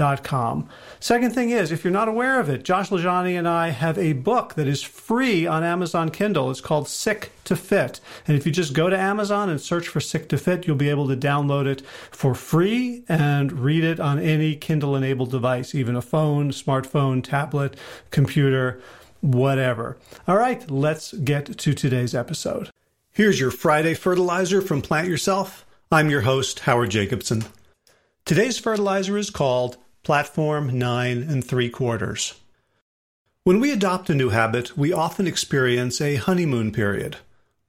Com. Second thing is, if you're not aware of it, Josh LaJaunie and I have a book that is free on Amazon Kindle. It's called Sick to Fit. And if you just go to Amazon and search for Sick to Fit, you'll be able to download it for free and read it on any Kindle enabled device, even a phone, smartphone, tablet, computer, whatever. All right, let's get to today's episode. Here's your Friday fertilizer from Plant Yourself. I'm your host, Howard Jacobson. Today's fertilizer is called platform 9 and 3 quarters. When we adopt a new habit, we often experience a honeymoon period.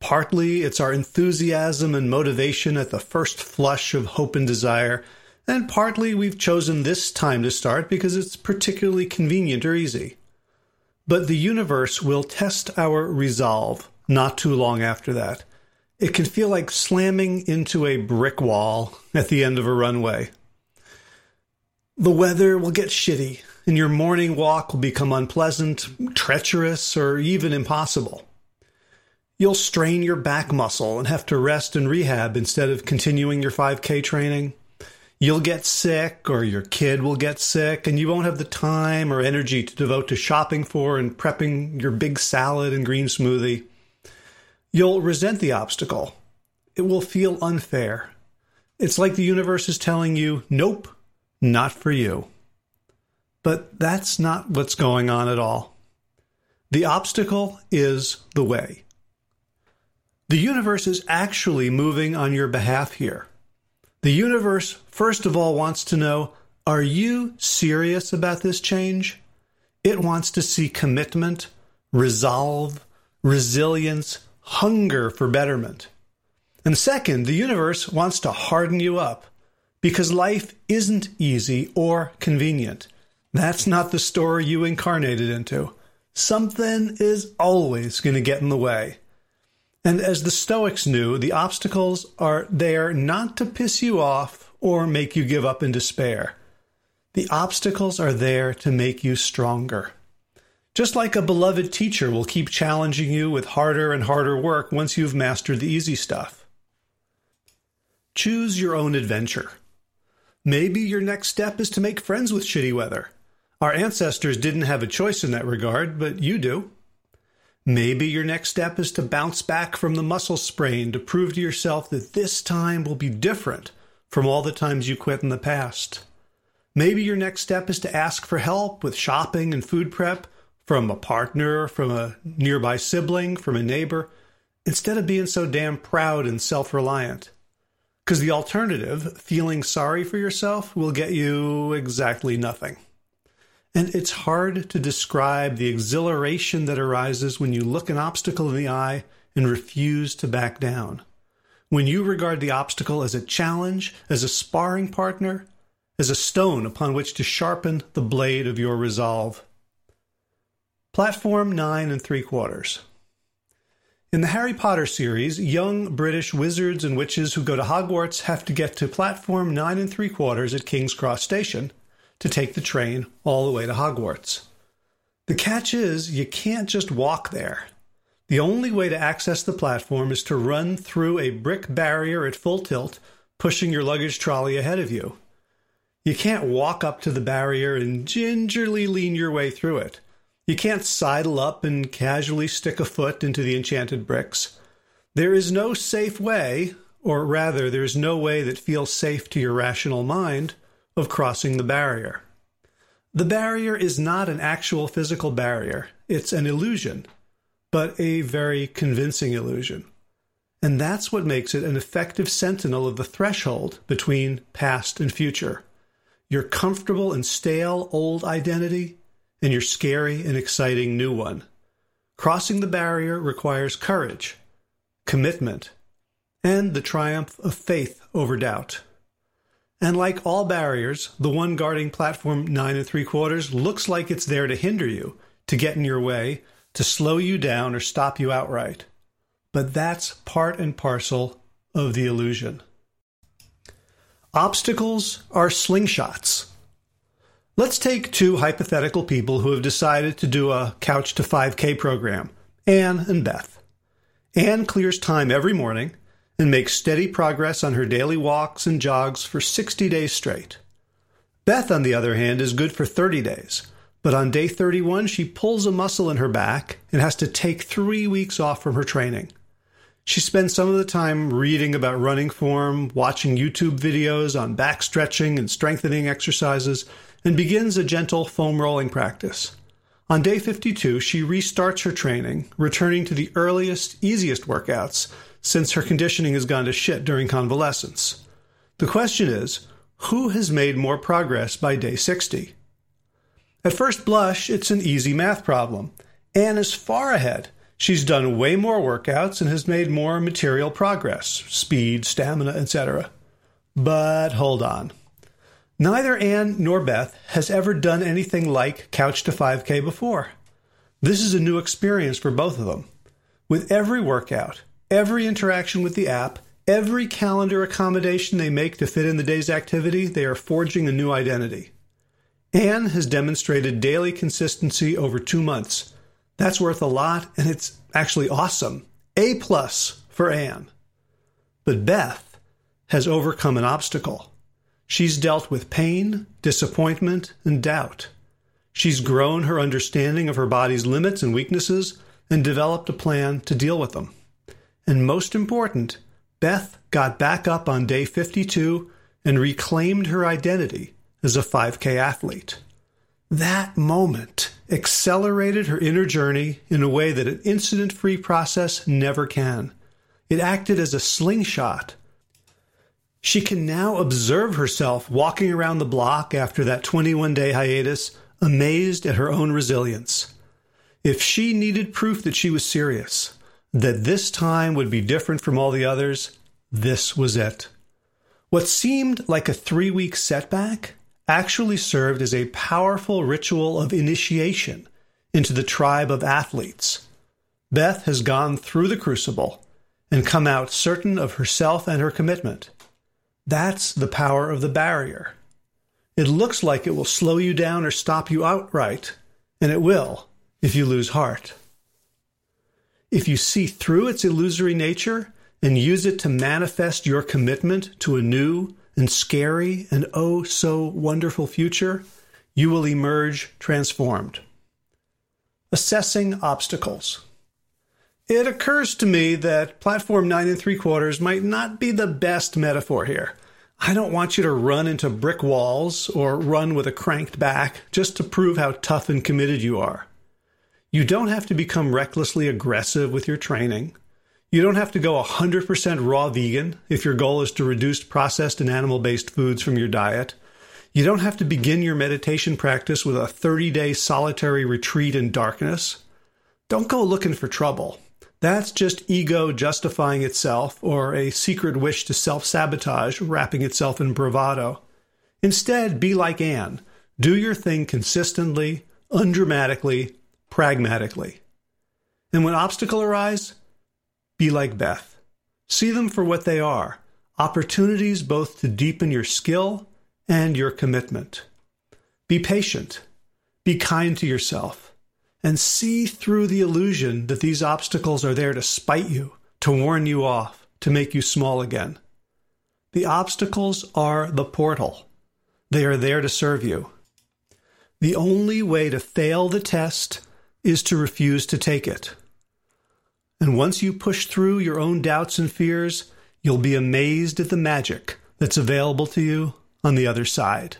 Partly it's our enthusiasm and motivation at the first flush of hope and desire, and partly we've chosen this time to start because it's particularly convenient or easy. But the universe will test our resolve not too long after that. It can feel like slamming into a brick wall at the end of a runway. The weather will get shitty, and your morning walk will become unpleasant, treacherous, or even impossible. You'll strain your back muscle and have to rest and rehab instead of continuing your 5K training. You'll get sick, or your kid will get sick, and you won't have the time or energy to devote to shopping for and prepping your big salad and green smoothie. You'll resent the obstacle. It will feel unfair. It's like the universe is telling you, nope, not for you. But that's not what's going on at all. The obstacle is the way. The universe is actually moving on your behalf here. The universe, first of all, wants to know are you serious about this change? It wants to see commitment, resolve, resilience, hunger for betterment. And second, the universe wants to harden you up because life isn't easy or convenient. That's not the story you incarnated into. Something is always going to get in the way. And as the Stoics knew, the obstacles are there not to piss you off or make you give up in despair. The obstacles are there to make you stronger. Just like a beloved teacher will keep challenging you with harder and harder work once you've mastered the easy stuff. Choose your own adventure. Maybe your next step is to make friends with shitty weather. Our ancestors didn't have a choice in that regard, but you do. Maybe your next step is to bounce back from the muscle sprain to prove to yourself that this time will be different from all the times you quit in the past. Maybe your next step is to ask for help with shopping and food prep from a partner, from a nearby sibling, from a neighbor, instead of being so damn proud and self reliant. Because the alternative, feeling sorry for yourself, will get you exactly nothing. And it's hard to describe the exhilaration that arises when you look an obstacle in the eye and refuse to back down. When you regard the obstacle as a challenge, as a sparring partner, as a stone upon which to sharpen the blade of your resolve. Platform 9 and 3 quarters. In the Harry Potter series, young British wizards and witches who go to Hogwarts have to get to platform nine and three quarters at King's Cross Station to take the train all the way to Hogwarts. The catch is, you can't just walk there. The only way to access the platform is to run through a brick barrier at full tilt, pushing your luggage trolley ahead of you. You can't walk up to the barrier and gingerly lean your way through it. You can't sidle up and casually stick a foot into the enchanted bricks. There is no safe way, or rather, there is no way that feels safe to your rational mind, of crossing the barrier. The barrier is not an actual physical barrier, it's an illusion, but a very convincing illusion. And that's what makes it an effective sentinel of the threshold between past and future. your comfortable and stale old identity, and your scary and exciting new one. Crossing the barrier requires courage, commitment, and the triumph of faith over doubt. And like all barriers, the one guarding platform nine and three quarters looks like it's there to hinder you, to get in your way, to slow you down or stop you outright. But that's part and parcel of the illusion. Obstacles are slingshots. Let's take two hypothetical people who have decided to do a Couch to 5K program Anne and Beth. Anne clears time every morning and makes steady progress on her daily walks and jogs for 60 days straight. Beth, on the other hand, is good for 30 days, but on day 31, she pulls a muscle in her back and has to take three weeks off from her training. She spends some of the time reading about running form, watching YouTube videos on back stretching and strengthening exercises, and begins a gentle foam rolling practice. On day 52, she restarts her training, returning to the earliest, easiest workouts since her conditioning has gone to shit during convalescence. The question is who has made more progress by day 60? At first blush, it's an easy math problem. Anne is far ahead. She's done way more workouts and has made more material progress speed, stamina, etc. But hold on. Neither Anne nor Beth has ever done anything like Couch to 5K before. This is a new experience for both of them. With every workout, Every interaction with the app, every calendar accommodation they make to fit in the day's activity, they are forging a new identity. Anne has demonstrated daily consistency over two months. That's worth a lot, and it's actually awesome. A plus for Anne. But Beth has overcome an obstacle. She's dealt with pain, disappointment, and doubt. She's grown her understanding of her body's limits and weaknesses and developed a plan to deal with them. And most important, Beth got back up on day 52 and reclaimed her identity as a 5K athlete. That moment accelerated her inner journey in a way that an incident free process never can. It acted as a slingshot. She can now observe herself walking around the block after that 21 day hiatus, amazed at her own resilience. If she needed proof that she was serious, that this time would be different from all the others, this was it. What seemed like a three week setback actually served as a powerful ritual of initiation into the tribe of athletes. Beth has gone through the crucible and come out certain of herself and her commitment. That's the power of the barrier. It looks like it will slow you down or stop you outright, and it will if you lose heart. If you see through its illusory nature and use it to manifest your commitment to a new and scary and oh so wonderful future, you will emerge transformed. Assessing obstacles. It occurs to me that platform nine and three quarters might not be the best metaphor here. I don't want you to run into brick walls or run with a cranked back just to prove how tough and committed you are. You don't have to become recklessly aggressive with your training. You don't have to go 100% raw vegan if your goal is to reduce processed and animal based foods from your diet. You don't have to begin your meditation practice with a 30 day solitary retreat in darkness. Don't go looking for trouble. That's just ego justifying itself or a secret wish to self sabotage wrapping itself in bravado. Instead, be like Anne. Do your thing consistently, undramatically, pragmatically. And when obstacles arise, be like Beth. See them for what they are opportunities both to deepen your skill and your commitment. Be patient, be kind to yourself, and see through the illusion that these obstacles are there to spite you, to warn you off, to make you small again. The obstacles are the portal. They are there to serve you. The only way to fail the test is to refuse to take it. And once you push through your own doubts and fears, you'll be amazed at the magic that's available to you on the other side.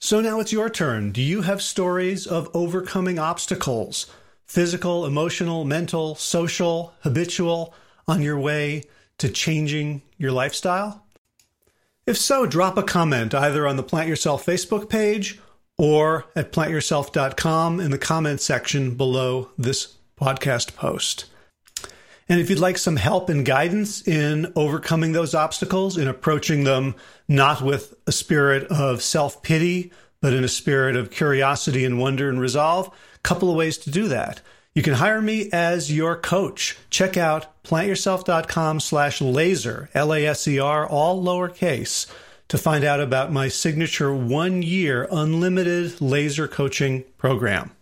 So now it's your turn. Do you have stories of overcoming obstacles, physical, emotional, mental, social, habitual, on your way to changing your lifestyle? If so, drop a comment either on the Plant Yourself Facebook page or at plantyourself.com in the comment section below this podcast post. And if you'd like some help and guidance in overcoming those obstacles, in approaching them not with a spirit of self pity, but in a spirit of curiosity and wonder and resolve, a couple of ways to do that. You can hire me as your coach. Check out plantyourself.com slash laser, L-A-S-E-R, all lowercase, to find out about my signature one year unlimited laser coaching program.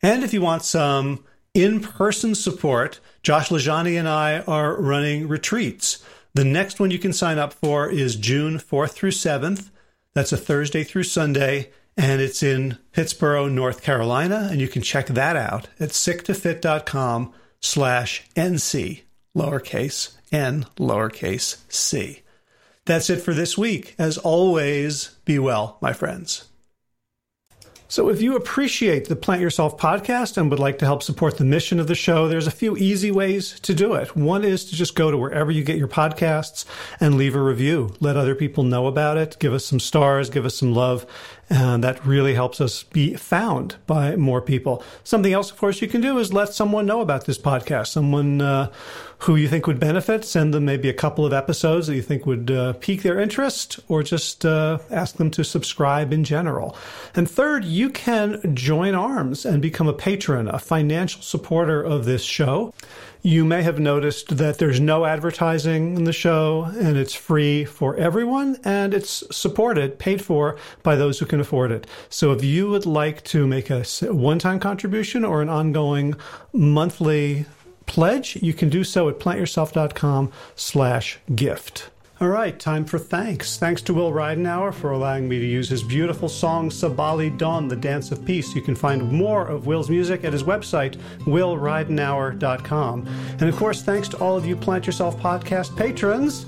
And if you want some in person support, Josh LaJaunie and I are running retreats. The next one you can sign up for is June 4th through 7th. That's a Thursday through Sunday, and it's in Pittsboro, North Carolina. And you can check that out at sicktofit.com slash NC, lowercase n, lowercase c. That's it for this week. As always, be well, my friends. So, if you appreciate the Plant Yourself podcast and would like to help support the mission of the show, there's a few easy ways to do it. One is to just go to wherever you get your podcasts and leave a review. Let other people know about it. Give us some stars, give us some love. And that really helps us be found by more people. Something else, of course, you can do is let someone know about this podcast. Someone uh, who you think would benefit. Send them maybe a couple of episodes that you think would uh, pique their interest, or just uh, ask them to subscribe in general. And third, you can join arms and become a patron, a financial supporter of this show. You may have noticed that there's no advertising in the show and it's free for everyone and it's supported, paid for by those who can afford it. So if you would like to make a one time contribution or an ongoing monthly pledge, you can do so at plantyourself.com slash gift. All right, time for thanks. Thanks to Will Ridenour for allowing me to use his beautiful song Sabali Dawn, The Dance of Peace. You can find more of Will's music at his website, willridenour.com. And of course, thanks to all of you Plant Yourself podcast patrons.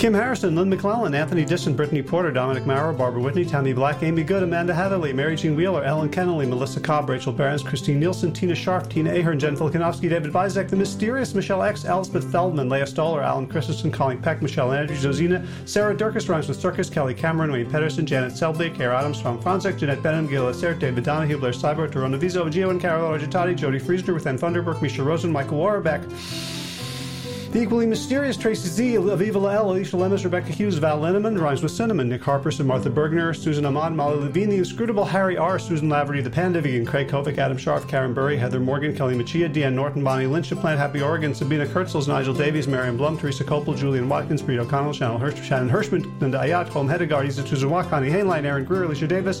Kim Harrison, Lynn McClellan, Anthony Disson, Brittany Porter, Dominic Maurer, Barbara Whitney, Tammy Black, Amy Good, Amanda Heatherly, Mary Jean Wheeler, Ellen Kennelly, Melissa Cobb, Rachel Behrens, Christine Nielsen, Tina Sharp, Tina Ahern, Jen Filikanovsky, David Vizek, The Mysterious, Michelle X, Elspeth Feldman, Leah Stoller, Alan Christensen, Colleen Peck, Michelle Andrews, Josina, Sarah Durkis, rhymes with Circus, Kelly Cameron, Wayne Pedersen, Janet Selby, Kara Adams, Tom Franzek, Jeanette Benham, Gil Assert, David Donahue, Blair Cyber, Torona Vizo, Gio and Carol Argentati, Jody Friesner, with Ann Thunderberg, Misha Rosen, Michael Warbeck, the equally mysterious Tracy Z, Aviva L, Alicia Lemus, Rebecca Hughes, Val Linneman, Rhymes with Cinnamon, Nick Harperson, Martha Bergner, Susan Ahmad, Molly Levine, The Inscrutable Harry R, Susan Laverty, The Panda Vegan, Craig Kovic, Adam Sharf, Karen Burry, Heather Morgan, Kelly Machia, Deanne Norton, Bonnie Lynch, Plant Happy Oregon, Sabina Kurtzels, Nigel Davies, Marion Blum, Teresa Copel, Julian Watkins, Breed O'Connell, Shannon, Hirsch, Shannon Hirschman, Linda Ayat, Holm Hedegaard, Isa Tuzawa, Connie Hainline, Aaron Greer, Alicia Davis,